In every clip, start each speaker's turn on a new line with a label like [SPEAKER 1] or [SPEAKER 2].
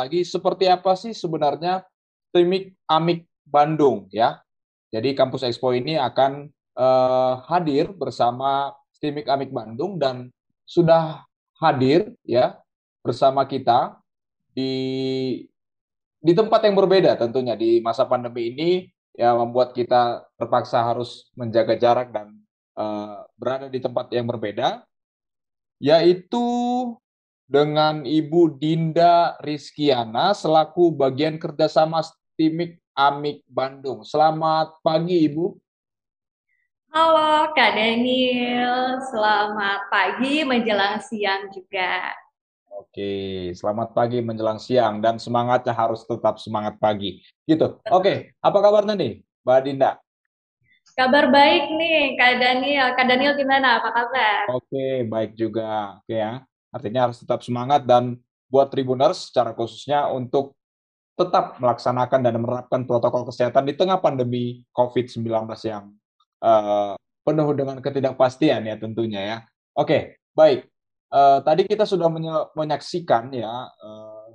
[SPEAKER 1] lagi seperti apa sih sebenarnya Timik Amik Bandung ya. Jadi kampus Expo ini akan uh, hadir bersama Timik Amik Bandung dan sudah hadir ya bersama kita di di tempat yang berbeda tentunya di masa pandemi ini ya membuat kita terpaksa harus menjaga jarak dan uh, berada di tempat yang berbeda yaitu dengan Ibu Dinda Rizkiana selaku bagian kerjasama Stimik Amik Bandung. Selamat pagi Ibu.
[SPEAKER 2] Halo Kak Daniel, selamat pagi menjelang siang juga.
[SPEAKER 1] Oke, selamat pagi menjelang siang dan semangatnya harus tetap semangat pagi. Gitu. Oke, apa kabarnya nih Mbak Dinda?
[SPEAKER 2] Kabar baik nih Kak Daniel. Kak Daniel gimana? Apa kabar?
[SPEAKER 1] Oke, baik juga. Oke ya. Artinya harus tetap semangat dan buat Tribuners secara khususnya untuk tetap melaksanakan dan menerapkan protokol kesehatan di tengah pandemi COVID-19 yang uh, penuh dengan ketidakpastian ya tentunya ya. Oke, baik. Uh, tadi kita sudah menyaksikan ya uh,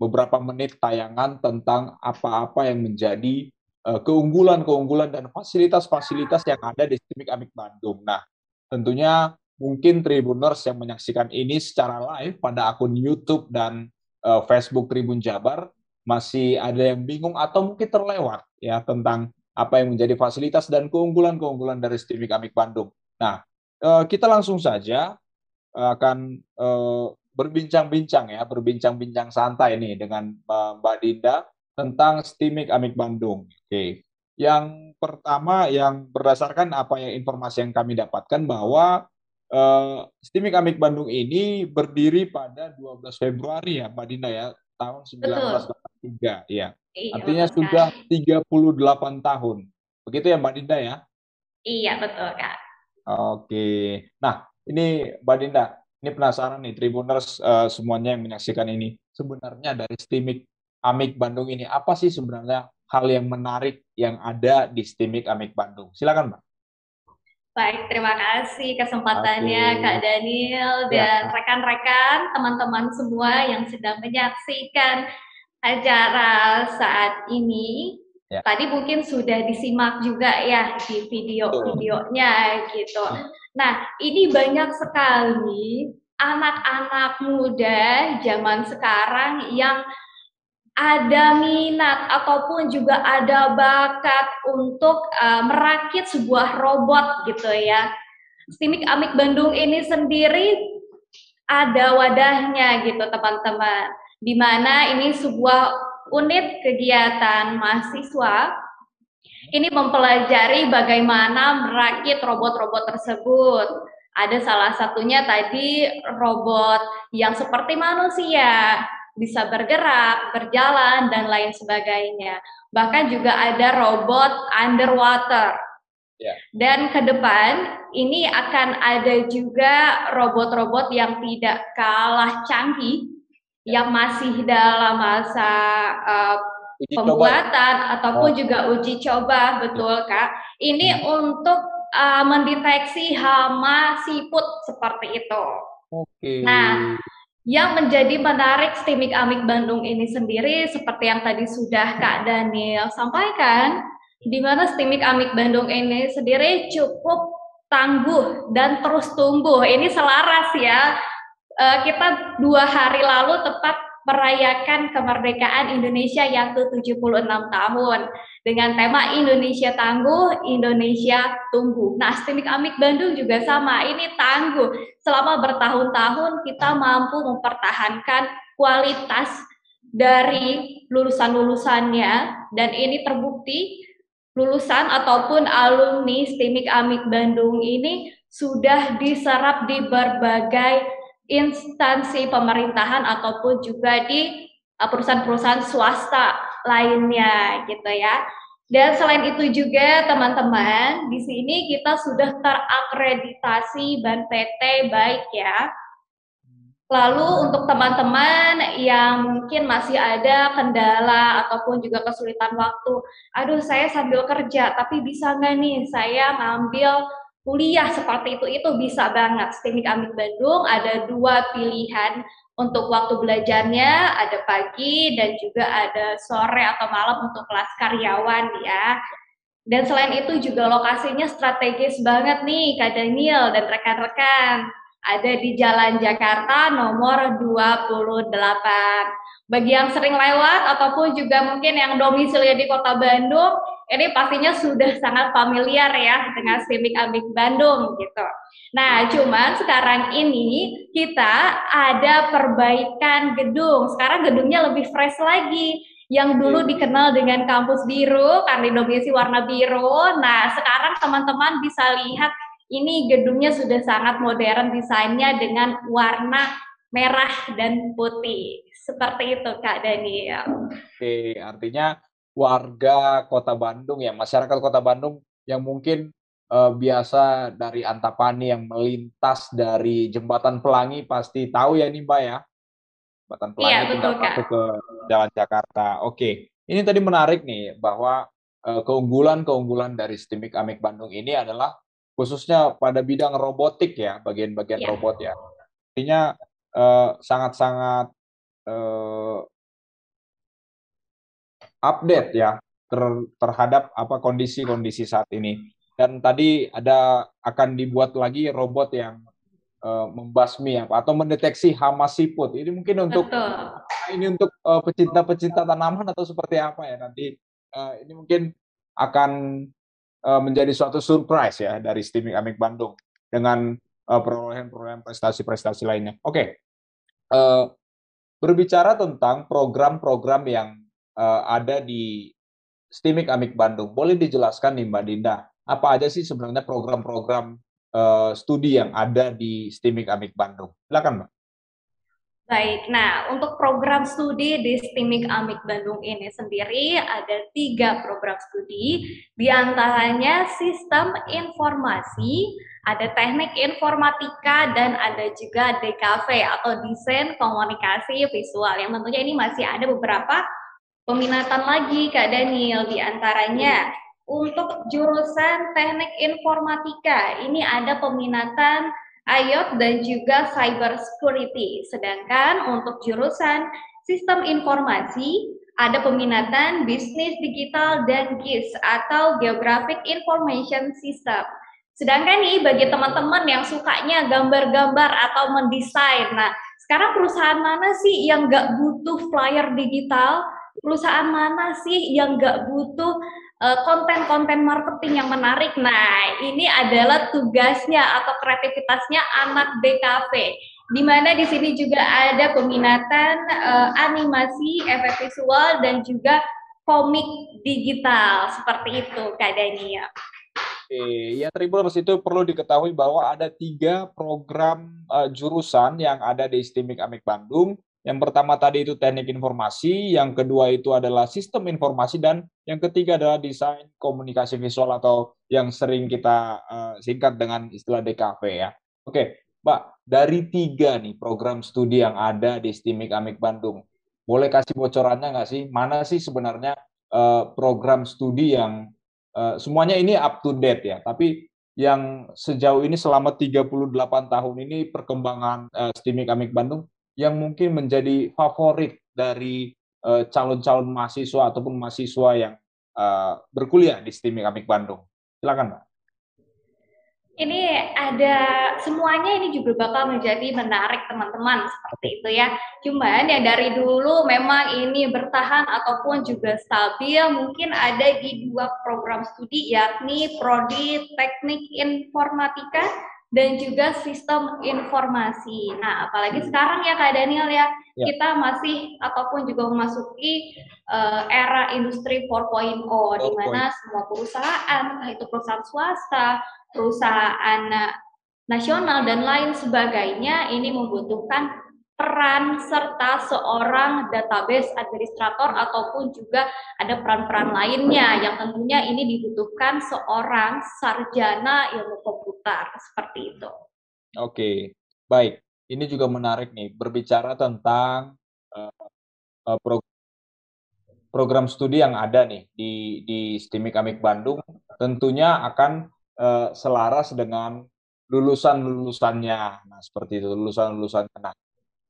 [SPEAKER 1] beberapa menit tayangan tentang apa-apa yang menjadi keunggulan-keunggulan dan fasilitas-fasilitas yang ada di Stimik Amik Bandung. Nah, tentunya mungkin Tribuners yang menyaksikan ini secara live pada akun YouTube dan uh, Facebook Tribun Jabar masih ada yang bingung atau mungkin terlewat ya tentang apa yang menjadi fasilitas dan keunggulan-keunggulan dari Stimik Amik Bandung. Nah, uh, kita langsung saja akan uh, berbincang-bincang ya, berbincang-bincang santai nih dengan Mbak Dinda tentang Stimik Amik Bandung. Oke. Yang pertama yang berdasarkan apa yang informasi yang kami dapatkan bahwa Uh, Stimik Amik Bandung ini berdiri pada 12 Februari ya, Mbak Dina ya, tahun 1983 ya. Iya, Artinya betul, sudah Kak. 38 tahun. Begitu ya Mbak Dinda ya?
[SPEAKER 2] Iya, betul Kak.
[SPEAKER 1] Oke. Nah, ini Mbak Dinda, ini penasaran nih Tribuners uh, semuanya yang menyaksikan ini. Sebenarnya dari Stimik Amik Bandung ini apa sih sebenarnya hal yang menarik yang ada di Stimik Amik Bandung? Silakan, Mbak.
[SPEAKER 2] Baik, terima kasih kesempatannya okay. Kak Daniel ya. dan rekan-rekan, teman-teman semua yang sedang menyaksikan acara saat ini. Ya. Tadi mungkin sudah disimak juga ya di video-videonya gitu. Nah, ini banyak sekali anak-anak muda zaman sekarang yang ada minat ataupun juga ada bakat untuk uh, merakit sebuah robot gitu ya. Stimik Amik Bandung ini sendiri ada wadahnya gitu teman-teman. Di mana ini sebuah unit kegiatan mahasiswa ini mempelajari bagaimana merakit robot-robot tersebut. Ada salah satunya tadi robot yang seperti manusia, bisa bergerak, berjalan, dan lain sebagainya. Bahkan juga ada robot underwater. Yeah. Dan ke depan ini akan ada juga robot-robot yang tidak kalah canggih yang masih dalam masa uh, pembuatan coba. ataupun oh. juga uji coba betul kak ini hmm. untuk uh, mendeteksi hama siput seperti itu. Oke. Okay. Nah, yang menjadi menarik Stimik Amik Bandung ini sendiri seperti yang tadi sudah Kak Daniel sampaikan, di mana Stimik Amik Bandung ini sendiri cukup tangguh dan terus tumbuh. Ini selaras ya uh, kita dua hari lalu tepat merayakan kemerdekaan Indonesia yang ke-76 tahun dengan tema Indonesia Tangguh, Indonesia Tumbuh. Nah, Stimik Amik Bandung juga sama, ini tangguh. Selama bertahun-tahun kita mampu mempertahankan kualitas dari lulusan-lulusannya dan ini terbukti lulusan ataupun alumni Stimik Amik Bandung ini sudah diserap di berbagai instansi pemerintahan ataupun juga di uh, perusahaan-perusahaan swasta lainnya gitu ya. Dan selain itu juga teman-teman, di sini kita sudah terakreditasi BAN PT baik ya. Lalu untuk teman-teman yang mungkin masih ada kendala ataupun juga kesulitan waktu, aduh saya sambil kerja tapi bisa nggak nih saya ngambil kuliah seperti itu itu bisa banget. Teknik Amik Bandung ada dua pilihan untuk waktu belajarnya, ada pagi dan juga ada sore atau malam untuk kelas karyawan ya. Dan selain itu juga lokasinya strategis banget nih Kak Daniel dan rekan-rekan. Ada di Jalan Jakarta nomor 28. Bagi yang sering lewat ataupun juga mungkin yang domisili di Kota Bandung, ini pastinya sudah sangat familiar ya dengan Civic Amik Bandung gitu. Nah, cuman sekarang ini kita ada perbaikan gedung. Sekarang gedungnya lebih fresh lagi. Yang dulu dikenal dengan kampus biru karena domisi warna biru. Nah, sekarang teman-teman bisa lihat ini gedungnya sudah sangat modern desainnya dengan warna merah dan putih. Seperti itu Kak Daniel.
[SPEAKER 1] Oke, artinya warga Kota Bandung ya, masyarakat Kota Bandung yang mungkin uh, biasa dari Antapani yang melintas dari Jembatan Pelangi pasti tahu ya ini Mbak ya. Jembatan Pelangi iya, betul, masuk ke Jalan Jakarta. Oke, ini tadi menarik nih bahwa uh, keunggulan-keunggulan dari Stimik Amik Bandung ini adalah khususnya pada bidang robotik ya, bagian-bagian yeah. robot ya. Artinya sangat-sangat uh, update ya ter, terhadap apa kondisi-kondisi saat ini. Dan tadi ada akan dibuat lagi robot yang uh, membasmi apa atau mendeteksi hama siput. Ini mungkin untuk Betul. ini untuk uh, pecinta-pecinta tanaman atau seperti apa ya nanti uh, ini mungkin akan uh, menjadi suatu surprise ya dari Steaming Amik Bandung dengan uh, perolehan-perolehan prestasi-prestasi lainnya. Oke, okay. uh, berbicara tentang program-program yang uh, ada di Stimik Amik Bandung. Boleh dijelaskan nih Mbak Dinda, apa aja sih sebenarnya program-program uh, studi yang ada di Stimik Amik Bandung? Silakan Mbak.
[SPEAKER 2] Baik, nah untuk program studi di STIMIK Amik Bandung ini sendiri ada tiga program studi, di antaranya sistem informasi, ada teknik informatika, dan ada juga DKV atau desain komunikasi visual, yang tentunya ini masih ada beberapa peminatan lagi Kak Daniel di antaranya untuk jurusan Teknik Informatika ini ada peminatan IOT dan juga Cyber Security. Sedangkan untuk jurusan Sistem Informasi ada peminatan bisnis digital dan GIS atau Geographic Information System. Sedangkan nih bagi teman-teman yang sukanya gambar-gambar atau mendesain, nah sekarang perusahaan mana sih yang nggak butuh flyer digital? Perusahaan mana sih yang nggak butuh eh, konten-konten marketing yang menarik? Nah, ini adalah tugasnya atau kreativitasnya anak BKP di mana di sini juga ada peminatan uh, animasi, efek visual dan juga komik digital seperti itu Kak Dania.
[SPEAKER 1] Oke, ya Tribuners itu perlu diketahui bahwa ada tiga program uh, jurusan yang ada di STIMIK Amik Bandung. Yang pertama tadi itu teknik informasi, yang kedua itu adalah sistem informasi, dan yang ketiga adalah desain komunikasi visual atau yang sering kita uh, singkat dengan istilah DKV ya. Oke, Mbak, dari tiga nih program studi yang ada di STIMIK Amik Bandung, boleh kasih bocorannya nggak sih? Mana sih sebenarnya uh, program studi yang uh, semuanya ini up to date ya, tapi yang sejauh ini selama 38 tahun ini perkembangan uh, STIMIK Amik Bandung yang mungkin menjadi favorit dari calon-calon uh, mahasiswa ataupun mahasiswa yang uh, berkuliah di STIMIK Amik Bandung. Silakan, Mbak
[SPEAKER 2] ini ada semuanya ini juga bakal menjadi menarik teman-teman seperti itu ya. Cuman ya dari dulu memang ini bertahan ataupun juga stabil mungkin ada di dua program studi yakni prodi Teknik Informatika dan juga sistem informasi. Nah, apalagi sekarang ya Kak Daniel ya, ya. kita masih ataupun juga memasuki uh, era industri 4.0 di mana semua perusahaan, entah itu perusahaan swasta perusahaan nasional dan lain sebagainya ini membutuhkan peran serta seorang database administrator ataupun juga ada peran-peran lainnya yang tentunya ini dibutuhkan seorang sarjana ilmu komputer seperti itu.
[SPEAKER 1] Oke, baik. Ini juga menarik nih berbicara tentang uh, program program studi yang ada nih di di STIMIK Amik Bandung tentunya akan uh, selaras dengan lulusan-lulusannya. Nah, seperti itu, lulusan-lulusannya. Nah,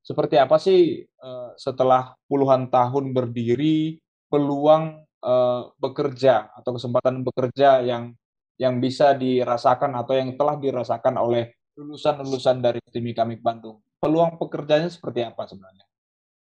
[SPEAKER 1] seperti apa sih uh, setelah puluhan tahun berdiri peluang uh, bekerja atau kesempatan bekerja yang yang bisa dirasakan atau yang telah dirasakan oleh lulusan-lulusan dari Timika Kamik Bandung. Peluang pekerjaannya seperti apa sebenarnya?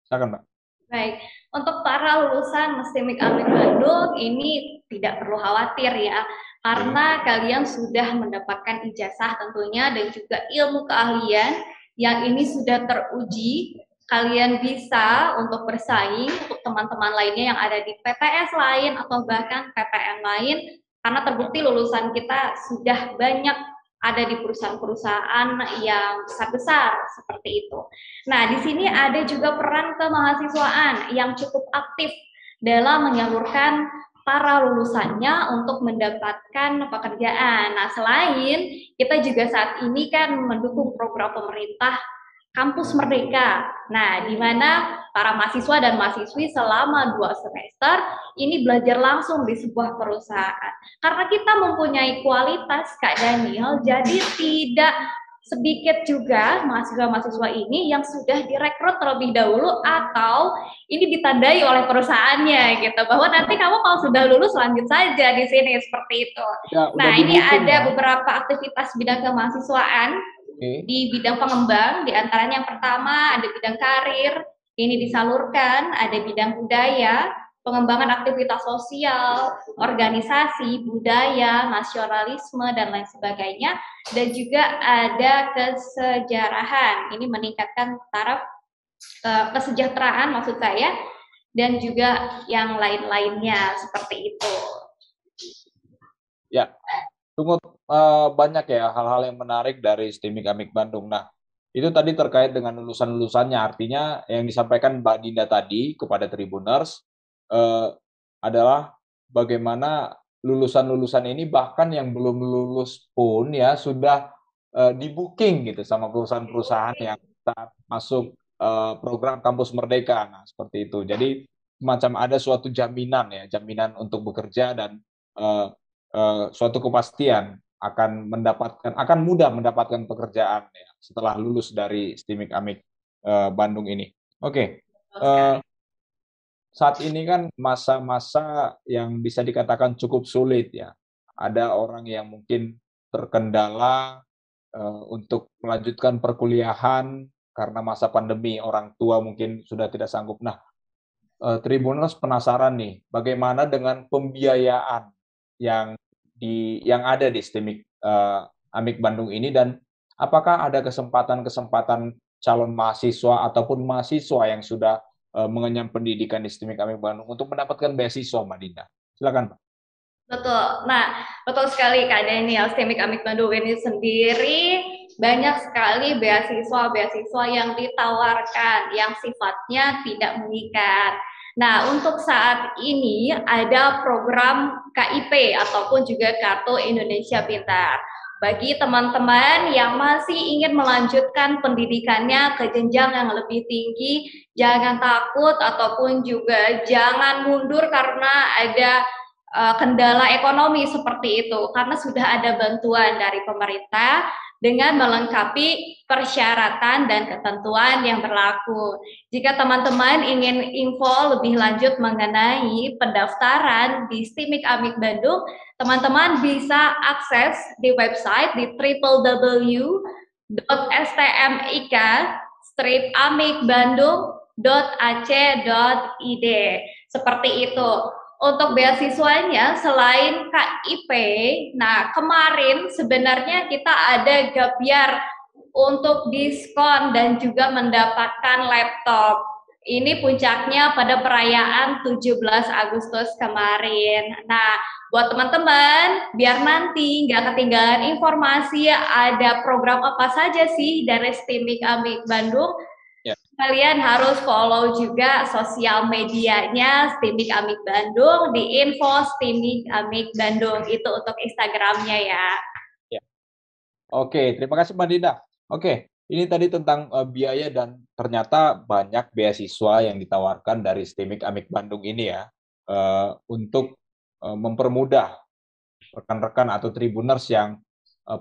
[SPEAKER 1] Silakan, Mbak.
[SPEAKER 2] Baik, untuk para lulusan Mestimik Amik Bandung ini tidak perlu khawatir ya, karena kalian sudah mendapatkan ijazah tentunya dan juga ilmu keahlian yang ini sudah teruji kalian bisa untuk bersaing untuk teman-teman lainnya yang ada di PTS lain atau bahkan PTN lain karena terbukti lulusan kita sudah banyak ada di perusahaan-perusahaan yang besar-besar seperti itu. Nah, di sini ada juga peran kemahasiswaan yang cukup aktif dalam menyalurkan para lulusannya untuk mendapatkan pekerjaan. Nah, selain kita juga saat ini kan mendukung program pemerintah Kampus Merdeka. Nah, di mana para mahasiswa dan mahasiswi selama dua semester ini belajar langsung di sebuah perusahaan. Karena kita mempunyai kualitas, Kak Daniel, jadi tidak sedikit juga mahasiswa-mahasiswa ini yang sudah direkrut terlebih dahulu atau ini ditandai oleh perusahaannya gitu bahwa nanti kamu kalau sudah lulus lanjut saja di sini seperti itu. Ya, nah ini ada ya. beberapa aktivitas bidang kemahasiswaan okay. di bidang pengembang di antaranya yang pertama ada bidang karir ini disalurkan ada bidang budaya pengembangan aktivitas sosial, organisasi, budaya, nasionalisme, dan lain sebagainya. Dan juga ada kesejarahan. Ini meningkatkan taraf uh, kesejahteraan maksud saya, dan juga yang lain-lainnya seperti itu.
[SPEAKER 1] Ya, tunggu uh, banyak ya hal-hal yang menarik dari STIMIK Amik Bandung. Nah, itu tadi terkait dengan lulusan-lulusannya, artinya yang disampaikan Mbak Dinda tadi kepada Tribuners, uh, adalah bagaimana lulusan-lulusan ini bahkan yang belum lulus pun ya sudah uh, di booking gitu sama perusahaan-perusahaan yang masuk uh, program kampus merdeka. Nah seperti itu. Jadi semacam ada suatu jaminan ya jaminan untuk bekerja dan uh, uh, suatu kepastian akan mendapatkan akan mudah mendapatkan pekerjaan ya setelah lulus dari STIMIK Amik uh, Bandung ini. Oke okay. uh, saat ini kan masa-masa yang bisa dikatakan cukup sulit ya. Ada orang yang mungkin terkendala uh, untuk melanjutkan perkuliahan karena masa pandemi, orang tua mungkin sudah tidak sanggup. Nah, uh, Tribuners penasaran nih, bagaimana dengan pembiayaan yang di yang ada di STIMIK uh, Amik Bandung ini dan apakah ada kesempatan-kesempatan calon mahasiswa ataupun mahasiswa yang sudah mengenyam pendidikan di STIMIK Amik Bandung untuk mendapatkan beasiswa, Mbak Dinda? Silakan, Pak.
[SPEAKER 2] Betul. Nah, betul sekali Kak Daniel. STIMIK Amik Bandung ini sendiri banyak sekali beasiswa-beasiswa yang ditawarkan yang sifatnya tidak mengikat. Nah, untuk saat ini ada program KIP ataupun juga Kartu Indonesia Pintar. Bagi teman-teman yang masih ingin melanjutkan pendidikannya ke jenjang yang lebih tinggi, jangan takut ataupun juga jangan mundur karena ada uh, kendala ekonomi seperti itu. Karena sudah ada bantuan dari pemerintah dengan melengkapi persyaratan dan ketentuan yang berlaku. Jika teman-teman ingin info lebih lanjut mengenai pendaftaran di STIMIK Amik Bandung, teman-teman bisa akses di website di www.stmik-amikbandung.ac.id. Seperti itu untuk beasiswanya selain KIP, nah kemarin sebenarnya kita ada gabiar untuk diskon dan juga mendapatkan laptop. Ini puncaknya pada perayaan 17 Agustus kemarin. Nah, buat teman-teman, biar nanti nggak ketinggalan informasi ada program apa saja sih dari Stimik Amik Bandung, Kalian harus follow juga sosial medianya Stimik Amik Bandung di info Stimik Amik Bandung itu untuk Instagramnya ya. ya.
[SPEAKER 1] Oke, terima kasih Mbak Dinda. Oke, ini tadi tentang uh, biaya dan ternyata banyak beasiswa yang ditawarkan dari Stimik Amik Bandung ini ya uh, untuk uh, mempermudah rekan-rekan atau tribuners yang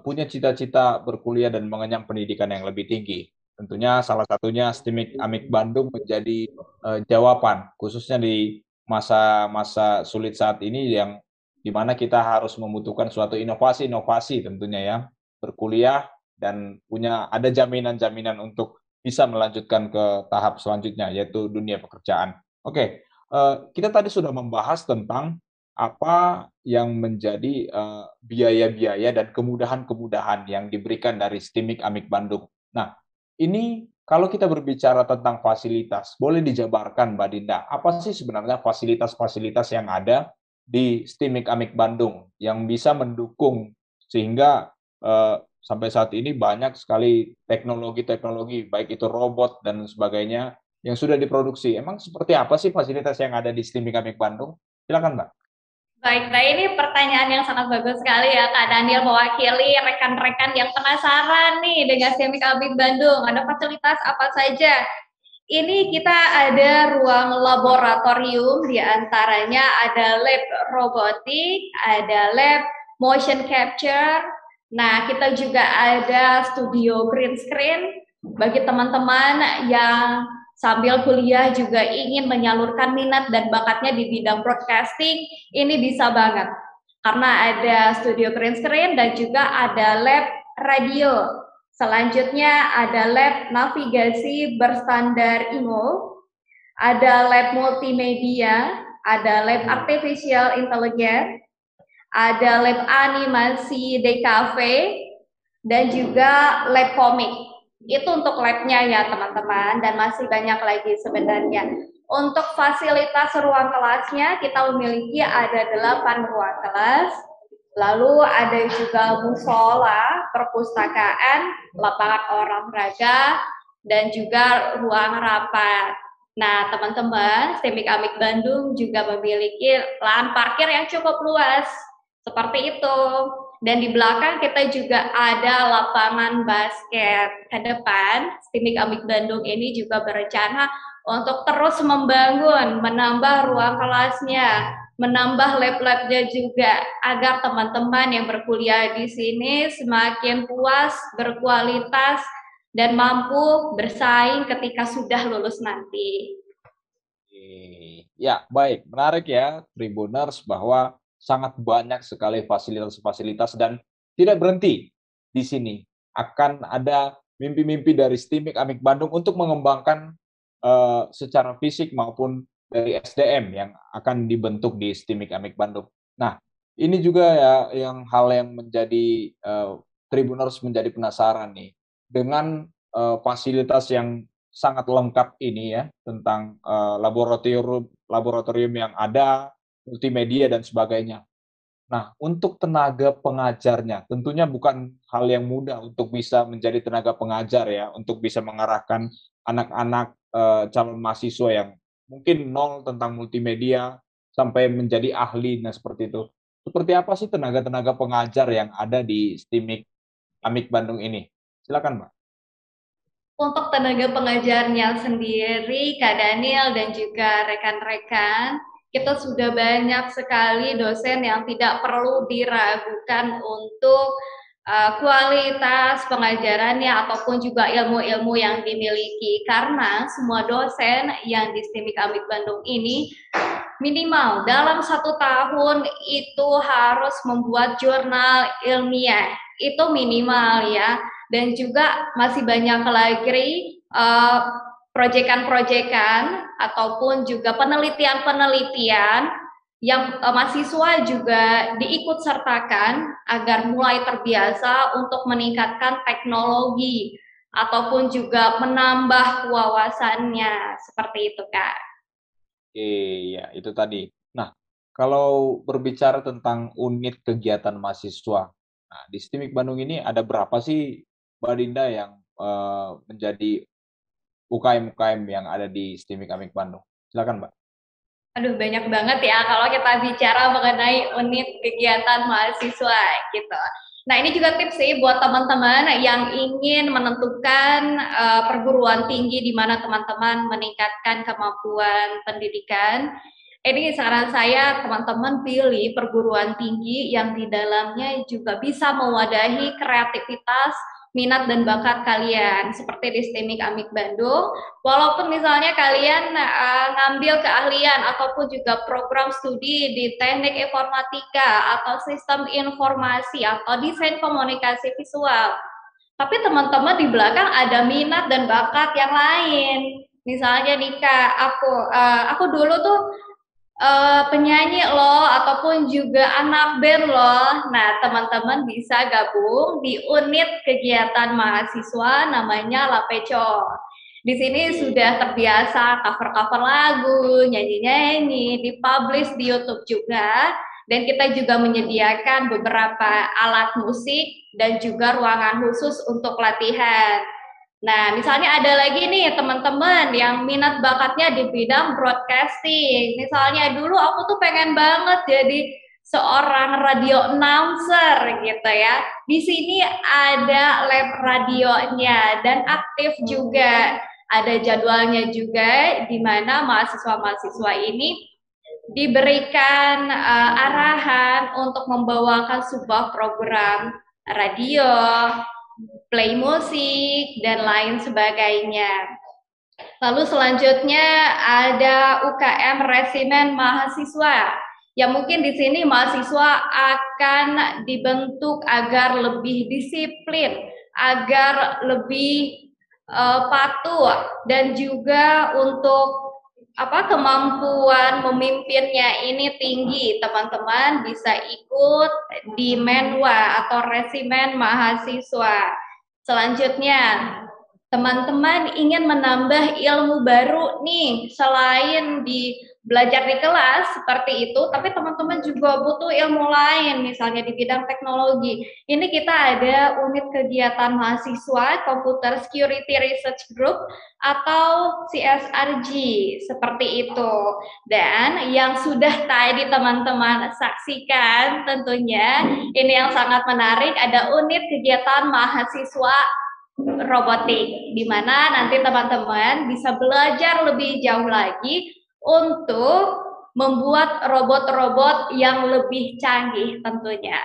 [SPEAKER 1] punya cita-cita berkuliah dan mengenyam pendidikan yang lebih tinggi. Tentunya salah satunya STIMIK Amik Bandung menjadi uh, jawaban, khususnya di masa-masa sulit saat ini yang di mana kita harus membutuhkan suatu inovasi-inovasi tentunya ya, berkuliah dan punya ada jaminan-jaminan untuk bisa melanjutkan ke tahap selanjutnya yaitu dunia pekerjaan. Oke, uh, kita tadi sudah membahas tentang apa yang menjadi eh, biaya-biaya dan kemudahan-kemudahan yang diberikan dari STIMIK Amik Bandung. Nah, ini kalau kita berbicara tentang fasilitas, boleh dijabarkan Mbak Dinda, apa sih sebenarnya fasilitas-fasilitas yang ada di STIMIK Amik Bandung yang bisa mendukung sehingga eh, sampai saat ini banyak sekali teknologi-teknologi, baik itu robot dan sebagainya, yang sudah diproduksi. Emang seperti apa sih fasilitas yang ada di STIMIK Amik Bandung? Silakan Mbak.
[SPEAKER 2] Baik, nah ini pertanyaan yang sangat bagus sekali ya Kak Daniel mewakili rekan-rekan yang penasaran nih dengan Semik Abid Bandung. Ada fasilitas apa saja? Ini kita ada ruang laboratorium, di antaranya ada lab robotik, ada lab motion capture. Nah, kita juga ada studio green screen bagi teman-teman yang sambil kuliah juga ingin menyalurkan minat dan bakatnya di bidang broadcasting, ini bisa banget. Karena ada studio green screen dan juga ada lab radio. Selanjutnya ada lab navigasi berstandar IMO, ada lab multimedia, ada lab artificial intelligence, ada lab animasi DKV, dan juga lab komik. Itu untuk labnya ya teman-teman dan masih banyak lagi sebenarnya. Untuk fasilitas ruang kelasnya kita memiliki ada delapan ruang kelas, lalu ada juga musola, perpustakaan, lapangan olahraga, dan juga ruang rapat. Nah, teman-teman, Stemik Amik Bandung juga memiliki lahan parkir yang cukup luas. Seperti itu. Dan di belakang kita juga ada lapangan basket. Ke depan, Stimik Amik Bandung ini juga berencana untuk terus membangun, menambah ruang kelasnya, menambah lab-labnya juga, agar teman-teman yang berkuliah di sini semakin puas, berkualitas, dan mampu bersaing ketika sudah lulus nanti.
[SPEAKER 1] Ya, baik. Menarik ya, Tribuners, bahwa sangat banyak sekali fasilitas-fasilitas dan tidak berhenti di sini. Akan ada mimpi-mimpi dari STIMIK Amik Bandung untuk mengembangkan uh, secara fisik maupun dari SDM yang akan dibentuk di STIMIK Amik Bandung. Nah, ini juga ya yang hal yang menjadi uh, Tribuners menjadi penasaran nih dengan uh, fasilitas yang sangat lengkap ini ya tentang uh, laboratorium laboratorium yang ada, multimedia dan sebagainya. Nah, untuk tenaga pengajarnya, tentunya bukan hal yang mudah untuk bisa menjadi tenaga pengajar ya, untuk bisa mengarahkan anak-anak uh, calon mahasiswa yang mungkin nol tentang multimedia sampai menjadi ahli, nah seperti itu. Seperti apa sih tenaga-tenaga pengajar yang ada di STIMIK Amik Bandung ini? Silakan, Mbak.
[SPEAKER 2] Untuk tenaga pengajarnya sendiri, Kak Daniel dan juga rekan-rekan, kita sudah banyak sekali dosen yang tidak perlu diragukan untuk uh, kualitas pengajarannya ataupun juga ilmu-ilmu yang dimiliki. Karena semua dosen yang di STIMIK Amik Bandung ini minimal dalam satu tahun itu harus membuat jurnal ilmiah. Itu minimal ya. Dan juga masih banyak lagi uh, proyekan-proyekan ataupun juga penelitian-penelitian yang uh, mahasiswa juga diikut sertakan agar mulai terbiasa untuk meningkatkan teknologi ataupun juga menambah wawasannya seperti itu kak.
[SPEAKER 1] Iya itu tadi. Nah kalau berbicara tentang unit kegiatan mahasiswa, Nah, di STIMIK Bandung ini ada berapa sih Mbak Dinda yang uh, menjadi UKM-UKM yang ada di STIMIK Amik Bandung? Silakan Mbak.
[SPEAKER 2] Aduh banyak banget ya kalau kita bicara mengenai unit kegiatan mahasiswa gitu. Nah ini juga tips sih buat teman-teman yang ingin menentukan uh, perguruan tinggi di mana teman-teman meningkatkan kemampuan pendidikan ini saran saya teman-teman pilih perguruan tinggi yang di dalamnya juga bisa mewadahi kreativitas minat dan bakat kalian seperti di STEMIK Amik Bandung. Walaupun misalnya kalian uh, ngambil keahlian ataupun juga program studi di teknik informatika atau sistem informasi atau desain komunikasi visual tapi teman-teman di belakang ada minat dan bakat yang lain. Misalnya Nika aku uh, aku dulu tuh uh, penyanyi loh ataupun juga anak band loh. Nah, teman-teman bisa gabung di unit kegiatan mahasiswa namanya Lapeco. Di sini sudah terbiasa cover-cover lagu, nyanyi-nyanyi, dipublish di YouTube juga. Dan kita juga menyediakan beberapa alat musik dan juga ruangan khusus untuk latihan. Nah, misalnya ada lagi nih teman-teman yang minat bakatnya di bidang broadcasting. Misalnya dulu aku tuh pengen banget jadi seorang radio announcer gitu ya. Di sini ada lab radionya dan aktif juga. Ada jadwalnya juga di mana mahasiswa-mahasiswa ini diberikan uh, arahan untuk membawakan sebuah program radio play musik, dan lain sebagainya. Lalu selanjutnya ada UKM Resimen Mahasiswa. Ya mungkin di sini mahasiswa akan dibentuk agar lebih disiplin, agar lebih uh, patuh dan juga untuk apa kemampuan memimpinnya ini tinggi teman-teman bisa ikut di menwa atau resimen mahasiswa selanjutnya teman-teman ingin menambah ilmu baru nih selain di belajar di kelas seperti itu, tapi teman-teman juga butuh ilmu lain, misalnya di bidang teknologi. Ini kita ada unit kegiatan mahasiswa Computer Security Research Group atau CSRG seperti itu. Dan yang sudah tadi teman-teman saksikan tentunya ini yang sangat menarik ada unit kegiatan mahasiswa robotik di mana nanti teman-teman bisa belajar lebih jauh lagi untuk membuat robot-robot yang lebih canggih tentunya.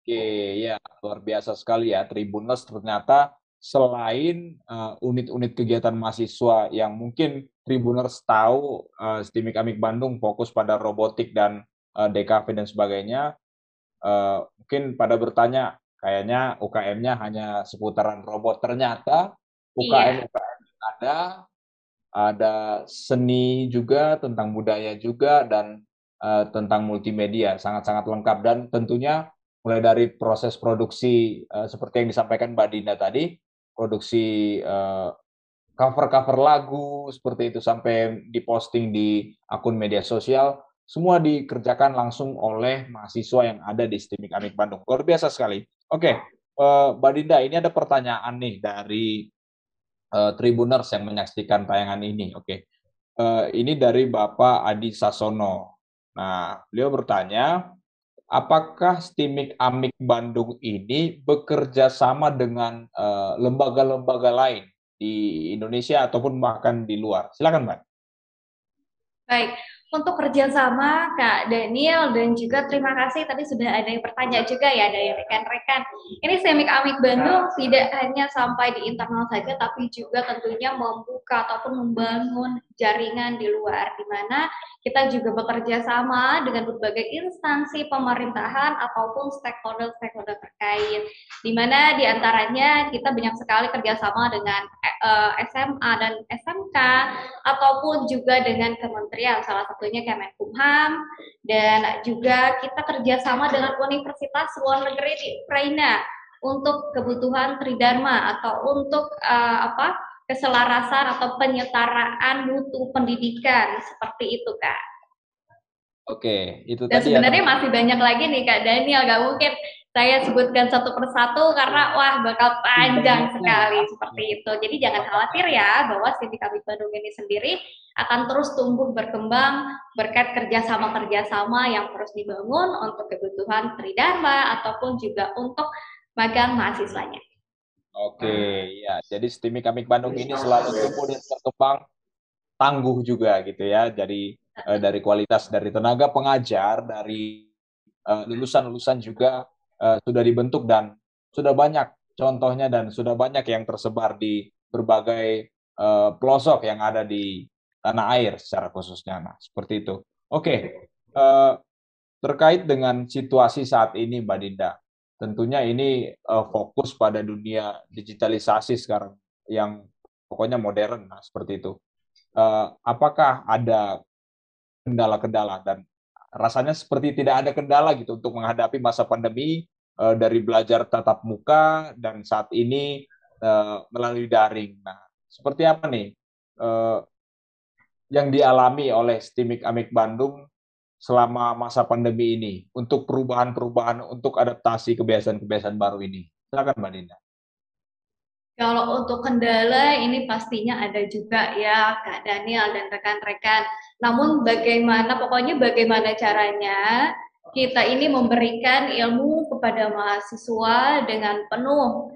[SPEAKER 1] Oke, ya luar biasa sekali ya Tribuners ternyata selain unit-unit uh, kegiatan mahasiswa yang mungkin Tribuners tahu uh, Stimik Amik Bandung fokus pada robotik dan uh, DKV dan sebagainya, uh, mungkin pada bertanya kayaknya UKM-nya hanya seputaran robot. Ternyata iya. UKM ada, ada seni juga tentang budaya juga dan uh, tentang multimedia sangat-sangat lengkap dan tentunya mulai dari proses produksi uh, seperti yang disampaikan Mbak Dinda tadi, produksi uh, cover-cover lagu seperti itu sampai diposting di akun media sosial, semua dikerjakan langsung oleh mahasiswa yang ada di STIMIK Amik Bandung. Luar biasa sekali. Oke, uh, Mbak Dinda, ini ada pertanyaan nih dari uh, Tribuners yang menyaksikan tayangan ini. Oke, uh, ini dari Bapak Adi Sasono. Nah, beliau bertanya, apakah Stimik Amik Bandung ini bekerja sama dengan eh, lembaga-lembaga uh, lain di Indonesia ataupun bahkan di luar? Silakan, Mbak.
[SPEAKER 2] Baik, untuk kerjasama Kak Daniel dan juga terima kasih tadi sudah ada yang bertanya juga ya dari rekan-rekan. Ini Semik Amik Bandung tidak hanya sampai di internal saja tapi juga tentunya membuka ataupun membangun jaringan di luar di mana kita juga bekerja sama dengan berbagai instansi pemerintahan ataupun stakeholder-stakeholder terkait. Di mana di antaranya kita banyak sekali kerjasama dengan eh, SMA dan SMK ataupun juga dengan kementerian, salah satunya Kemenkumham dan juga kita kerjasama dengan universitas luar negeri di Ukraina untuk kebutuhan tridharma atau untuk uh, apa keselarasan atau penyetaraan mutu pendidikan seperti itu kak.
[SPEAKER 1] Oke, itu
[SPEAKER 2] Dan tadi. Dan sebenarnya ya, masih banyak lagi nih kak Daniel, gak mungkin saya sebutkan satu persatu karena wah bakal panjang sekali seperti itu. Jadi jangan khawatir ya bahwa Siti Kami Bandung ini sendiri akan terus tumbuh berkembang berkat kerjasama-kerjasama yang terus dibangun untuk kebutuhan Tridharma ataupun juga untuk magang mahasiswanya.
[SPEAKER 1] Oke, ya. Jadi STIMI Kamik Bandung ini selalu tumbuh dan berkembang tangguh juga gitu ya. Jadi uh, dari kualitas dari tenaga pengajar, dari eh, lulusan-lulusan juga uh, sudah dibentuk dan sudah banyak contohnya dan sudah banyak yang tersebar di berbagai uh, pelosok yang ada di tanah air secara khususnya. Nah, seperti itu. Oke, okay. uh, terkait dengan situasi saat ini, Mbak Dinda tentunya ini uh, fokus pada dunia digitalisasi sekarang yang pokoknya modern nah, seperti itu. Uh, apakah ada kendala-kendala dan rasanya seperti tidak ada kendala gitu untuk menghadapi masa pandemi uh, dari belajar tatap muka dan saat ini uh, melalui daring. Nah, seperti apa nih uh, yang dialami oleh Stimik Amik Bandung selama masa pandemi ini untuk perubahan-perubahan untuk adaptasi kebiasaan-kebiasaan baru ini? Silakan Mbak Dinda.
[SPEAKER 2] Kalau untuk kendala ini pastinya ada juga ya Kak Daniel dan rekan-rekan. Namun bagaimana pokoknya bagaimana caranya kita ini memberikan ilmu kepada mahasiswa dengan penuh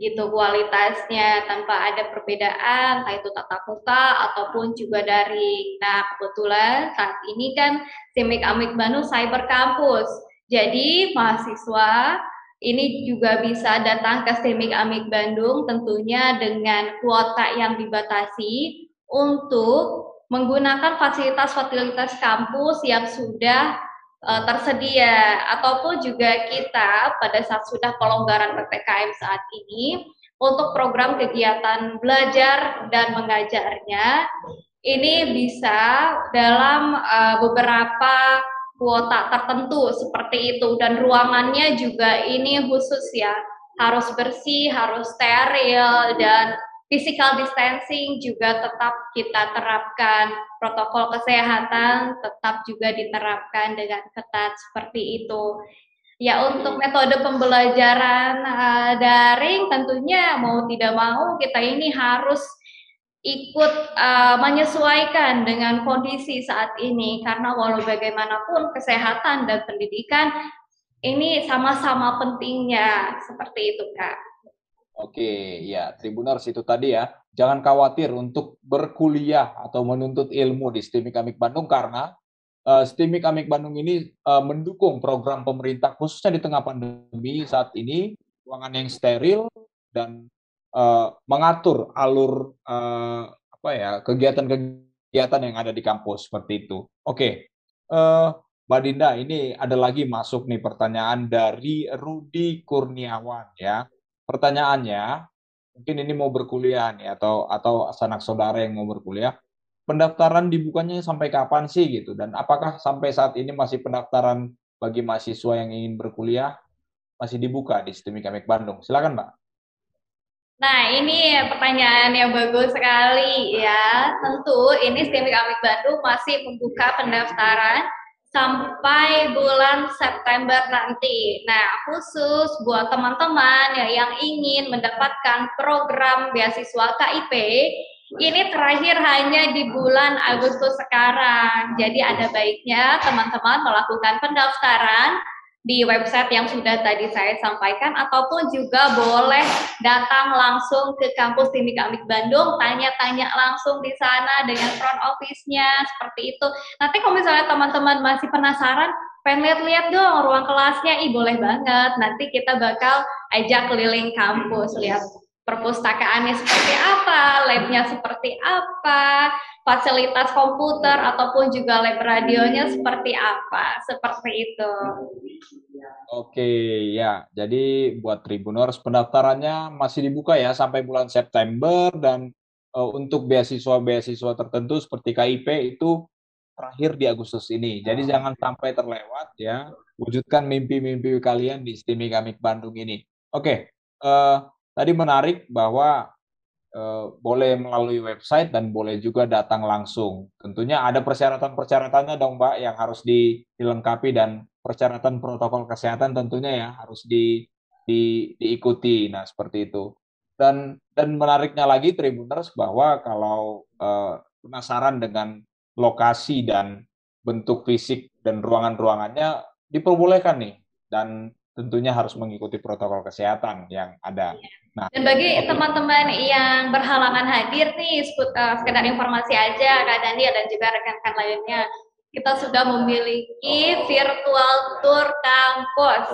[SPEAKER 2] gitu kualitasnya tanpa ada perbedaan entah itu tatap muka ataupun juga dari nah kebetulan saat ini kan Simik Amik Bandung Cyber Campus jadi mahasiswa ini juga bisa datang ke Simik Amik Bandung tentunya dengan kuota yang dibatasi untuk menggunakan fasilitas-fasilitas kampus yang sudah uh, tersedia. Ataupun juga kita pada saat sudah pelonggaran PPKM saat ini untuk program kegiatan belajar dan mengajarnya ini bisa dalam uh, beberapa kuota tertentu seperti itu. Dan ruangannya juga ini khusus ya. Harus bersih, harus steril dan physical distancing juga tetap kita terapkan, protokol kesehatan tetap juga diterapkan dengan ketat seperti itu. Ya untuk metode pembelajaran uh, daring tentunya mau tidak mau kita ini harus ikut uh, menyesuaikan dengan kondisi saat ini karena walau bagaimanapun kesehatan dan pendidikan ini sama-sama pentingnya seperti itu kak.
[SPEAKER 1] Oke, ya Tribuners itu tadi ya. Jangan khawatir untuk berkuliah atau menuntut ilmu di STIMIK Amik Bandung karena uh, STIMIK Amik Bandung ini uh, mendukung program pemerintah khususnya di tengah pandemi saat ini ruangan yang steril dan uh, mengatur alur uh, apa ya kegiatan-kegiatan yang ada di kampus seperti itu. Oke, uh, Mbak Dinda, ini ada lagi masuk nih pertanyaan dari Rudi Kurniawan ya. Pertanyaannya, mungkin ini mau berkuliah nih atau atau sanak saudara yang mau berkuliah. Pendaftaran dibukanya sampai kapan sih gitu dan apakah sampai saat ini masih pendaftaran bagi mahasiswa yang ingin berkuliah masih dibuka di STEMI Kamek Bandung? Silakan, Mbak.
[SPEAKER 2] Nah, ini pertanyaan yang bagus sekali ya. Tentu ini STEMI Kamek Bandung masih membuka pendaftaran sampai bulan September nanti. Nah, khusus buat teman-teman ya yang ingin mendapatkan program beasiswa KIP, ini terakhir hanya di bulan Agustus sekarang. Jadi ada baiknya teman-teman melakukan pendaftaran di website yang sudah tadi saya sampaikan ataupun juga boleh datang langsung ke kampus Tindik Amik Bandung tanya-tanya langsung di sana dengan front office-nya seperti itu. Nanti kalau misalnya teman-teman masih penasaran pengen lihat-lihat dong ruang kelasnya, ih boleh banget. Nanti kita bakal ajak keliling kampus lihat perpustakaannya seperti apa, labnya seperti apa, fasilitas komputer ataupun juga lab radionya seperti apa, seperti itu.
[SPEAKER 1] Oke, ya. Jadi buat Tribuners pendaftarannya masih dibuka ya sampai bulan September dan uh, untuk beasiswa-beasiswa tertentu seperti KIP itu terakhir di Agustus ini. Jadi jangan sampai terlewat ya. Wujudkan mimpi-mimpi kalian di STIMI Kamik Bandung ini. Oke, uh, tadi menarik bahwa boleh melalui website dan boleh juga datang langsung. Tentunya ada persyaratan-persyaratannya dong, Mbak, yang harus dilengkapi dan persyaratan protokol kesehatan tentunya ya harus di, di, diikuti. Nah, seperti itu. Dan dan menariknya lagi Tribuners bahwa kalau uh, penasaran dengan lokasi dan bentuk fisik dan ruangan-ruangannya diperbolehkan nih dan tentunya harus mengikuti protokol kesehatan yang ada.
[SPEAKER 2] Nah, dan bagi teman-teman yang berhalangan hadir nih, uh, sekedar informasi aja Kak Daniel dan juga rekan-rekan lainnya, kita sudah memiliki virtual tour kampus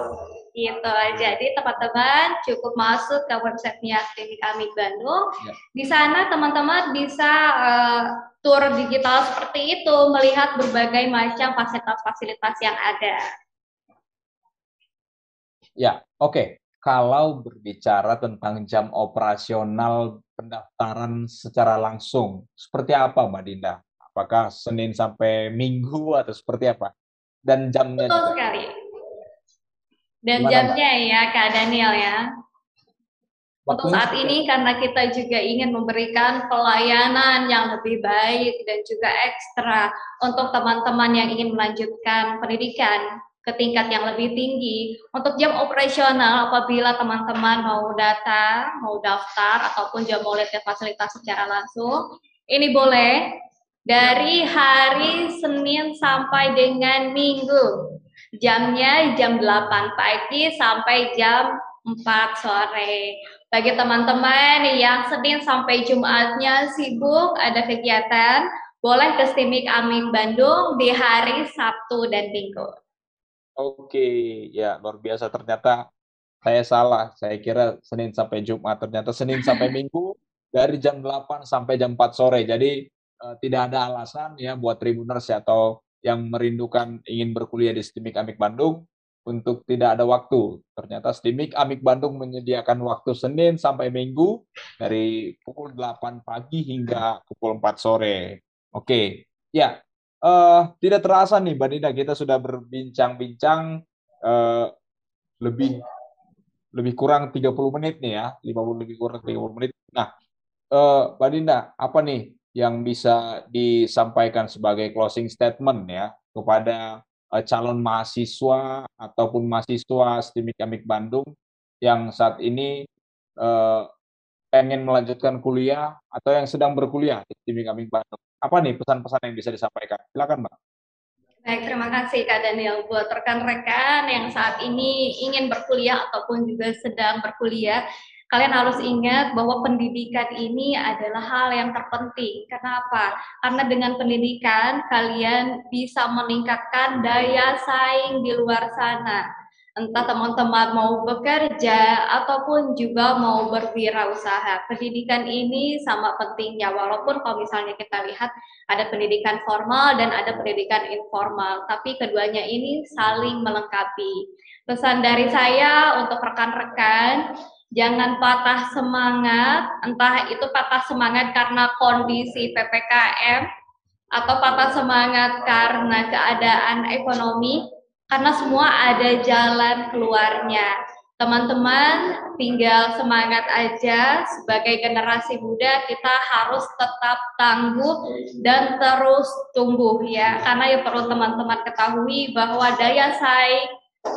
[SPEAKER 2] gitu. Jadi teman-teman cukup masuk ke websitenya Klinik Amik Bandung. Ya. Di sana teman-teman bisa uh, tour digital seperti itu, melihat berbagai macam fasilitas-fasilitas yang ada.
[SPEAKER 1] Ya, oke. Okay. Kalau berbicara tentang jam operasional pendaftaran secara langsung, seperti apa Mbak Dinda? Apakah Senin sampai Minggu atau seperti apa? Dan jamnya
[SPEAKER 2] Betul juga. sekali. Dan Gimana, jamnya Mbak? ya Kak Daniel ya. Untuk saat ini karena kita juga ingin memberikan pelayanan yang lebih baik dan juga ekstra untuk teman-teman yang ingin melanjutkan pendidikan ke tingkat yang lebih tinggi. Untuk jam operasional, apabila teman-teman mau data, mau daftar, ataupun jam mau lihat fasilitas secara langsung, ini boleh dari hari Senin sampai dengan Minggu. Jamnya jam 8 pagi sampai jam 4 sore. Bagi teman-teman yang Senin sampai Jumatnya sibuk, ada kegiatan, boleh ke Stimik Amin Bandung di hari Sabtu dan Minggu.
[SPEAKER 1] Oke, ya luar biasa ternyata saya salah. Saya kira Senin sampai Jumat, ternyata Senin sampai Minggu dari jam 8 sampai jam 4 sore. Jadi uh, tidak ada alasan ya buat tribuners ya, atau yang merindukan ingin berkuliah di STIMIK Amik Bandung untuk tidak ada waktu. Ternyata STIMIK Amik Bandung menyediakan waktu Senin sampai Minggu dari pukul 8 pagi hingga pukul 4 sore. Oke, ya uh, tidak terasa nih Mbak Nida kita sudah berbincang-bincang uh, lebih lebih kurang 30 menit nih ya, 50 lebih kurang 30 menit. Nah, uh, Mbak Dinda, apa nih yang bisa disampaikan sebagai closing statement ya kepada uh, calon mahasiswa ataupun mahasiswa STIMIK Amik Bandung yang saat ini uh, pengen melanjutkan kuliah atau yang sedang berkuliah di Amik Bandung? apa nih pesan-pesan yang bisa disampaikan? Silakan, Mbak.
[SPEAKER 2] Baik, terima kasih Kak Daniel. Buat rekan-rekan yang saat ini ingin berkuliah ataupun juga sedang berkuliah, kalian harus ingat bahwa pendidikan ini adalah hal yang terpenting. Kenapa? Karena dengan pendidikan kalian bisa meningkatkan daya saing di luar sana entah teman-teman mau bekerja ataupun juga mau berwirausaha. Pendidikan ini sama pentingnya, walaupun kalau misalnya kita lihat ada pendidikan formal dan ada pendidikan informal, tapi keduanya ini saling melengkapi. Pesan dari saya untuk rekan-rekan, jangan patah semangat, entah itu patah semangat karena kondisi PPKM atau patah semangat karena keadaan ekonomi, karena semua ada jalan keluarnya. Teman-teman, tinggal semangat aja. Sebagai generasi muda, kita harus tetap tangguh dan terus tumbuh ya. Karena yang perlu teman-teman ketahui bahwa daya saing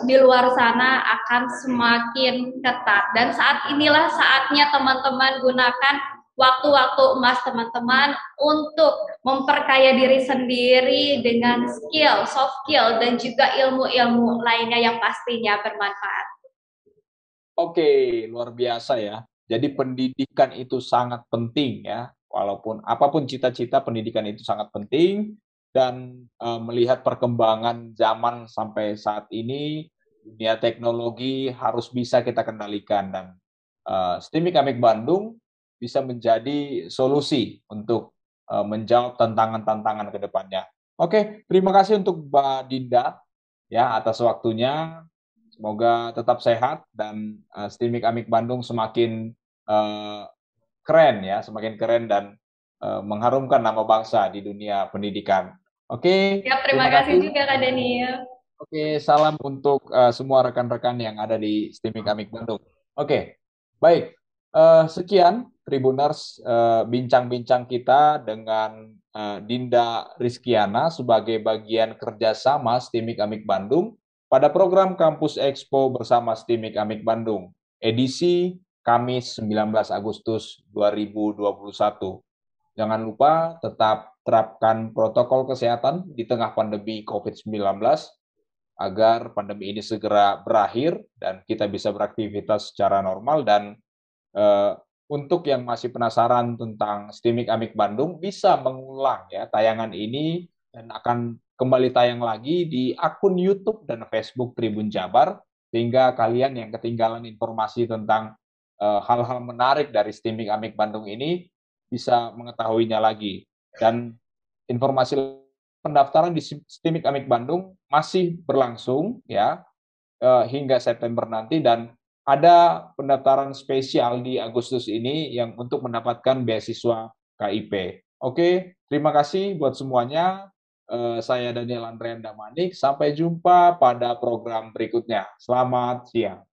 [SPEAKER 2] di luar sana akan semakin ketat. Dan saat inilah saatnya teman-teman gunakan waktu-waktu emas teman-teman untuk memperkaya diri sendiri dengan skill, soft skill, dan juga ilmu-ilmu lainnya yang pastinya bermanfaat.
[SPEAKER 1] Oke, luar biasa ya. Jadi pendidikan itu sangat penting ya. Walaupun apa pun cita-cita, pendidikan itu sangat penting. Dan uh, melihat perkembangan zaman sampai saat ini, dunia teknologi harus bisa kita kendalikan. Dan uh, STIMIK Amik Bandung bisa menjadi solusi untuk uh, menjawab tantangan-tantangan ke depannya. Oke, terima kasih untuk Mbak Dinda ya atas waktunya. Semoga tetap sehat dan uh, Stimik Amik Bandung semakin uh, keren ya, semakin keren dan uh, mengharumkan nama bangsa di dunia pendidikan. Oke.
[SPEAKER 2] Ya, terima, terima kasih juga Kak Daniel.
[SPEAKER 1] Oke, salam untuk uh, semua rekan-rekan yang ada di Stimik Amik Bandung. Oke, baik. Uh, sekian Tribuners eh, bincang-bincang uh, kita dengan uh, Dinda Rizkiana sebagai bagian kerjasama STIMIK Amik Bandung pada program Kampus Expo bersama STIMIK Amik Bandung, edisi Kamis 19 Agustus 2021. Jangan lupa tetap terapkan protokol kesehatan di tengah pandemi COVID-19 agar pandemi ini segera berakhir dan kita bisa beraktivitas secara normal dan uh, untuk yang masih penasaran tentang Stimik Amik Bandung bisa mengulang ya tayangan ini dan akan kembali tayang lagi di akun YouTube dan Facebook Tribun Jabar sehingga kalian yang ketinggalan informasi tentang eh, hal-hal uh, menarik dari Stimik Amik Bandung ini bisa mengetahuinya lagi. Dan informasi pendaftaran di Stimik Amik Bandung masih berlangsung ya uh, hingga September nanti dan ada pendaftaran spesial di Agustus ini yang untuk mendapatkan beasiswa KIP. Oke, terima kasih buat semuanya. Uh, saya Daniel Andrean Damanik. Sampai jumpa pada program berikutnya. Selamat siang.